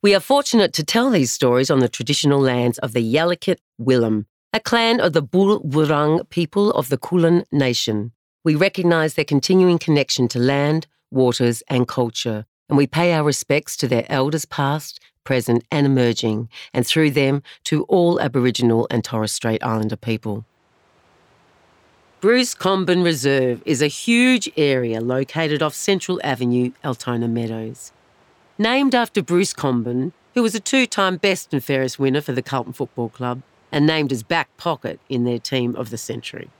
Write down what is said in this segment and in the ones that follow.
We are fortunate to tell these stories on the traditional lands of the Yalukit Willam, a clan of the Bulwurrung people of the Kulin Nation. We recognise their continuing connection to land, waters, and culture, and we pay our respects to their elders past, present, and emerging, and through them to all Aboriginal and Torres Strait Islander people. Bruce Comben Reserve is a huge area located off Central Avenue, Altona Meadows. Named after Bruce Comben, who was a two time best and fairest winner for the Carlton Football Club and named as back pocket in their team of the century.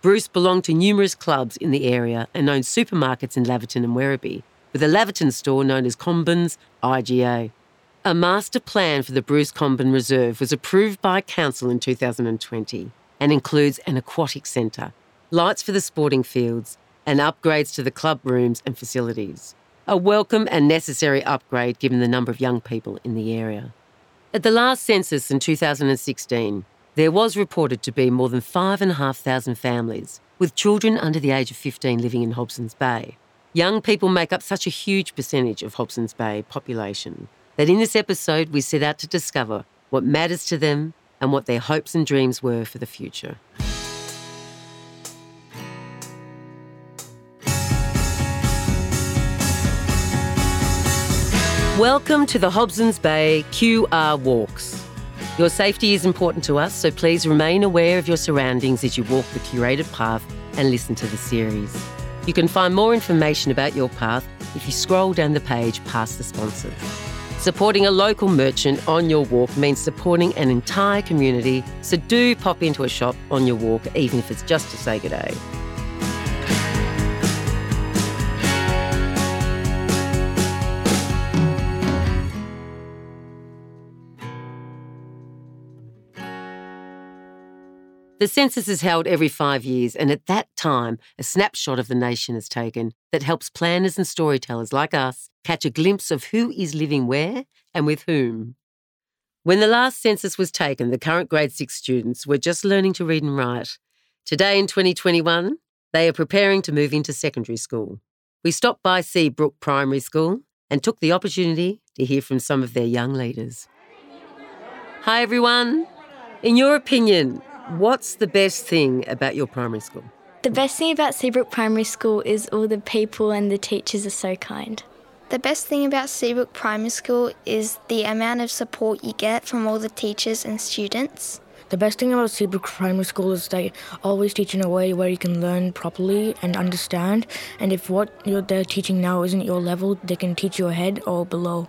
Bruce belonged to numerous clubs in the area and owned supermarkets in Laverton and Werribee, with a Laverton store known as Comben's IGA. A master plan for the Bruce Comben Reserve was approved by Council in 2020 and includes an aquatic centre, lights for the sporting fields, and upgrades to the club rooms and facilities. A welcome and necessary upgrade given the number of young people in the area. At the last census in 2016, there was reported to be more than 5,500 families, with children under the age of 15 living in Hobson's Bay. Young people make up such a huge percentage of Hobson's Bay population that in this episode we set out to discover what matters to them and what their hopes and dreams were for the future. Welcome to the Hobson's Bay QR Walks. Your safety is important to us, so please remain aware of your surroundings as you walk the curated path and listen to the series. You can find more information about your path if you scroll down the page past the sponsors. Supporting a local merchant on your walk means supporting an entire community, so do pop into a shop on your walk, even if it's just to say good day. The census is held every five years, and at that time, a snapshot of the nation is taken that helps planners and storytellers like us catch a glimpse of who is living where and with whom. When the last census was taken, the current grade six students were just learning to read and write. Today in 2021, they are preparing to move into secondary school. We stopped by Seabrook Primary School and took the opportunity to hear from some of their young leaders. Hi, everyone. In your opinion, What's the best thing about your primary school? The best thing about Seabrook Primary School is all the people and the teachers are so kind. The best thing about Seabrook Primary School is the amount of support you get from all the teachers and students. The best thing about Seabrook Primary School is they always teach in a way where you can learn properly and understand. And if what they're teaching now isn't your level, they can teach you ahead or below.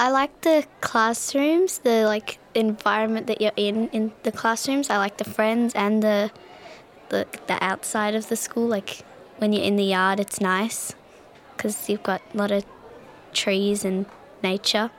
I like the classrooms, the like environment that you're in in the classrooms. I like the friends and the the, the outside of the school. Like when you're in the yard, it's nice because you've got a lot of trees and nature.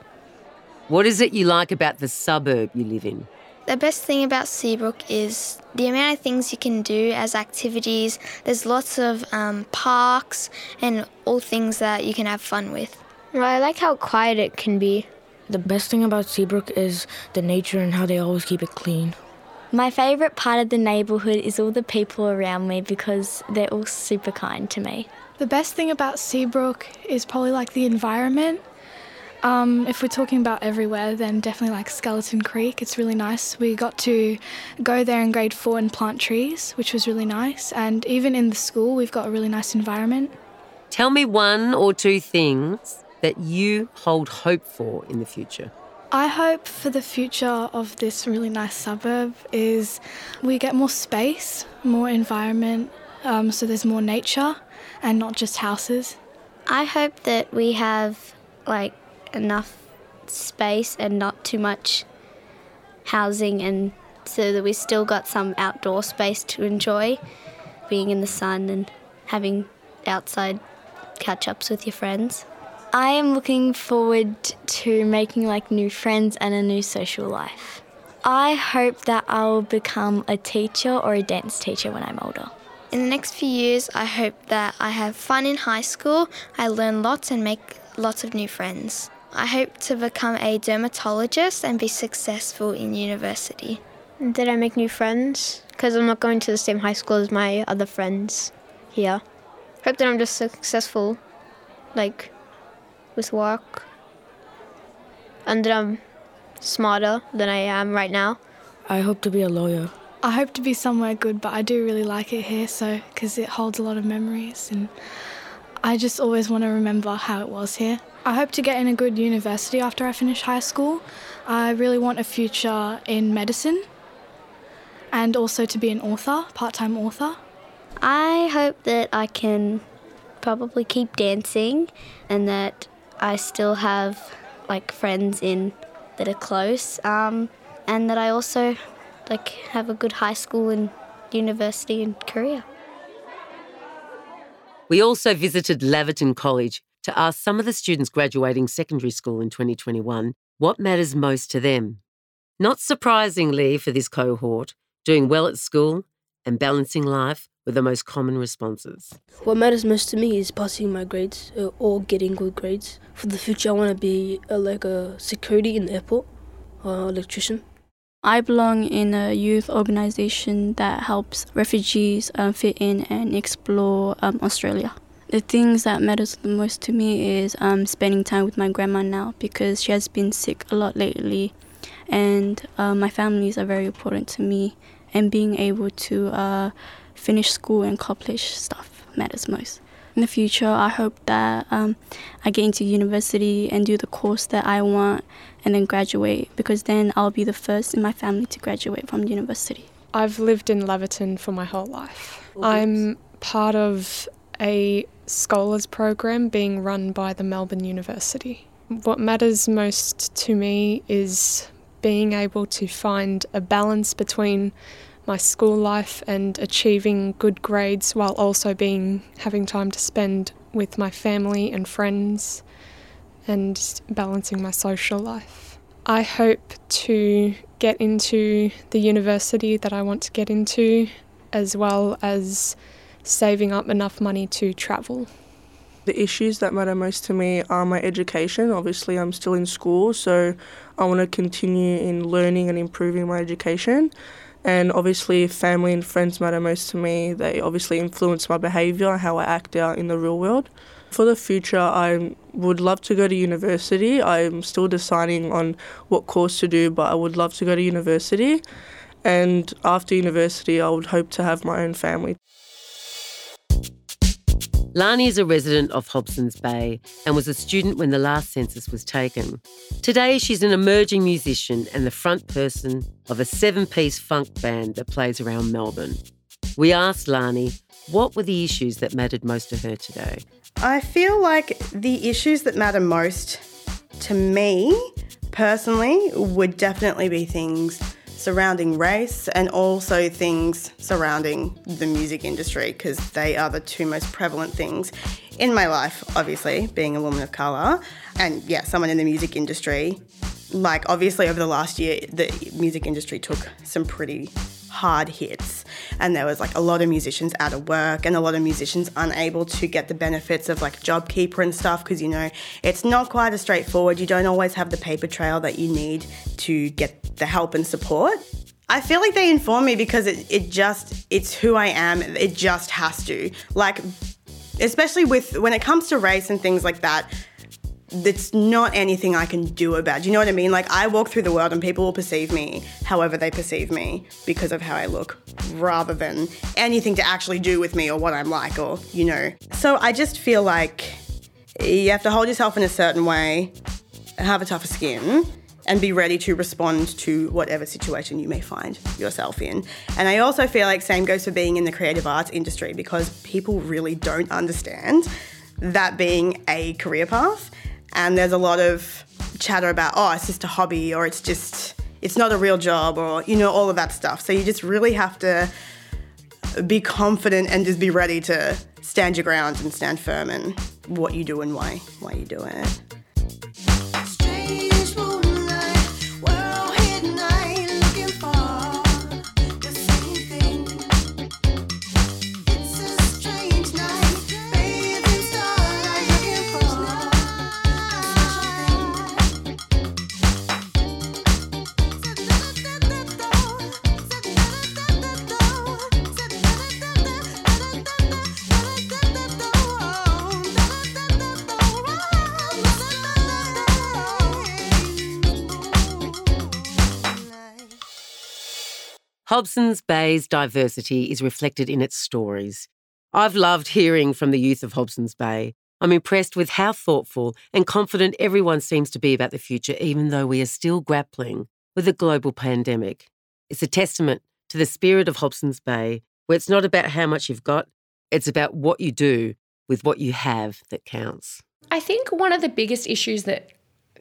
What is it you like about the suburb you live in? The best thing about Seabrook is the amount of things you can do as activities. There's lots of um, parks and all things that you can have fun with. Well, I like how quiet it can be. The best thing about Seabrook is the nature and how they always keep it clean. My favourite part of the neighbourhood is all the people around me because they're all super kind to me. The best thing about Seabrook is probably like the environment. Um, if we're talking about everywhere, then definitely like Skeleton Creek. It's really nice. We got to go there in grade four and plant trees, which was really nice. And even in the school, we've got a really nice environment. Tell me one or two things that you hold hope for in the future? I hope for the future of this really nice suburb is we get more space, more environment, um, so there's more nature and not just houses. I hope that we have like enough space and not too much housing and so that we still got some outdoor space to enjoy being in the sun and having outside catch ups with your friends. I am looking forward to making like new friends and a new social life. I hope that I will become a teacher or a dance teacher when I'm older. In the next few years, I hope that I have fun in high school, I learn lots and make lots of new friends. I hope to become a dermatologist and be successful in university. Did I make new friends? Because I'm not going to the same high school as my other friends here. Hope that I'm just successful, like with work. and that I'm smarter than I am right now. I hope to be a lawyer. I hope to be somewhere good, but I do really like it here, so because it holds a lot of memories, and I just always want to remember how it was here. I hope to get in a good university after I finish high school. I really want a future in medicine, and also to be an author, part-time author. I hope that I can probably keep dancing and that I still have like friends in that are close um, and that I also like have a good high school and university and career. We also visited Laverton College to ask some of the students graduating secondary school in 2021 what matters most to them. Not surprisingly for this cohort, doing well at school and balancing life were the most common responses. What matters most to me is passing my grades uh, or getting good grades. For the future, I want to be uh, like a security in the airport or electrician. I belong in a youth organization that helps refugees um, fit in and explore um, Australia. The things that matters the most to me is um, spending time with my grandma now because she has been sick a lot lately, and uh, my families are very important to me. And being able to uh, finish school and accomplish stuff matters most. In the future, I hope that um, I get into university and do the course that I want and then graduate because then I'll be the first in my family to graduate from university. I've lived in Laverton for my whole life. I'm part of a scholars program being run by the Melbourne University. What matters most to me is being able to find a balance between my school life and achieving good grades while also being having time to spend with my family and friends and balancing my social life. I hope to get into the university that I want to get into as well as saving up enough money to travel. The issues that matter most to me are my education. Obviously, I'm still in school, so I want to continue in learning and improving my education. And obviously, family and friends matter most to me. They obviously influence my behaviour, and how I act out in the real world. For the future, I would love to go to university. I'm still deciding on what course to do, but I would love to go to university. And after university, I would hope to have my own family. Lani is a resident of Hobsons Bay and was a student when the last census was taken. Today, she's an emerging musician and the front person of a seven piece funk band that plays around Melbourne. We asked Lani what were the issues that mattered most to her today. I feel like the issues that matter most to me personally would definitely be things surrounding race and also things surrounding the music industry because they are the two most prevalent things in my life, obviously, being a woman of colour and yeah, someone in the music industry. Like, obviously, over the last year, the music industry took some pretty hard hits. And there was like a lot of musicians out of work and a lot of musicians unable to get the benefits of like JobKeeper and stuff because you know it's not quite as straightforward. You don't always have the paper trail that you need to get the help and support. I feel like they inform me because it, it just it's who I am. It just has to. Like especially with when it comes to race and things like that it's not anything I can do about. You know what I mean? Like I walk through the world and people will perceive me however they perceive me because of how I look rather than anything to actually do with me or what I'm like or, you know. So I just feel like you have to hold yourself in a certain way, have a tougher skin and be ready to respond to whatever situation you may find yourself in. And I also feel like same goes for being in the creative arts industry because people really don't understand that being a career path and there's a lot of chatter about oh it's just a hobby or it's just it's not a real job or you know all of that stuff. So you just really have to be confident and just be ready to stand your ground and stand firm in what you do and why why you do it Hobson's Bay's diversity is reflected in its stories. I've loved hearing from the youth of Hobson's Bay. I'm impressed with how thoughtful and confident everyone seems to be about the future, even though we are still grappling with a global pandemic. It's a testament to the spirit of Hobson's Bay, where it's not about how much you've got, it's about what you do with what you have that counts. I think one of the biggest issues that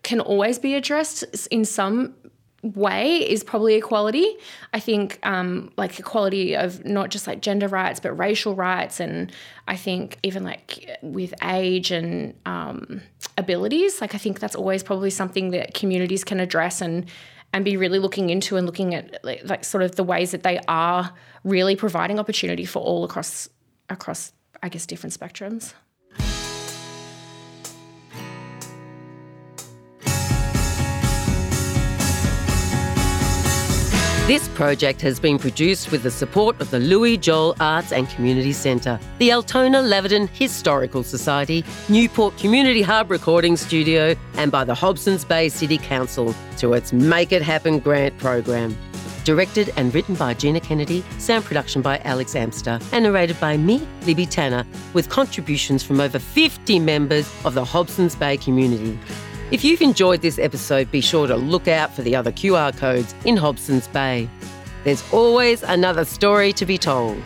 can always be addressed in some way is probably equality. I think um, like equality of not just like gender rights, but racial rights, and I think even like with age and um, abilities. Like I think that's always probably something that communities can address and and be really looking into and looking at like, like sort of the ways that they are really providing opportunity for all across across I guess different spectrums. This project has been produced with the support of the Louis Joel Arts and Community Centre, the Altona Laverton Historical Society, Newport Community Hub Recording Studio, and by the Hobsons Bay City Council through its Make It Happen grant program. Directed and written by Gina Kennedy, sound production by Alex Amster, and narrated by me, Libby Tanner, with contributions from over 50 members of the Hobsons Bay community. If you've enjoyed this episode, be sure to look out for the other QR codes in Hobsons Bay. There's always another story to be told.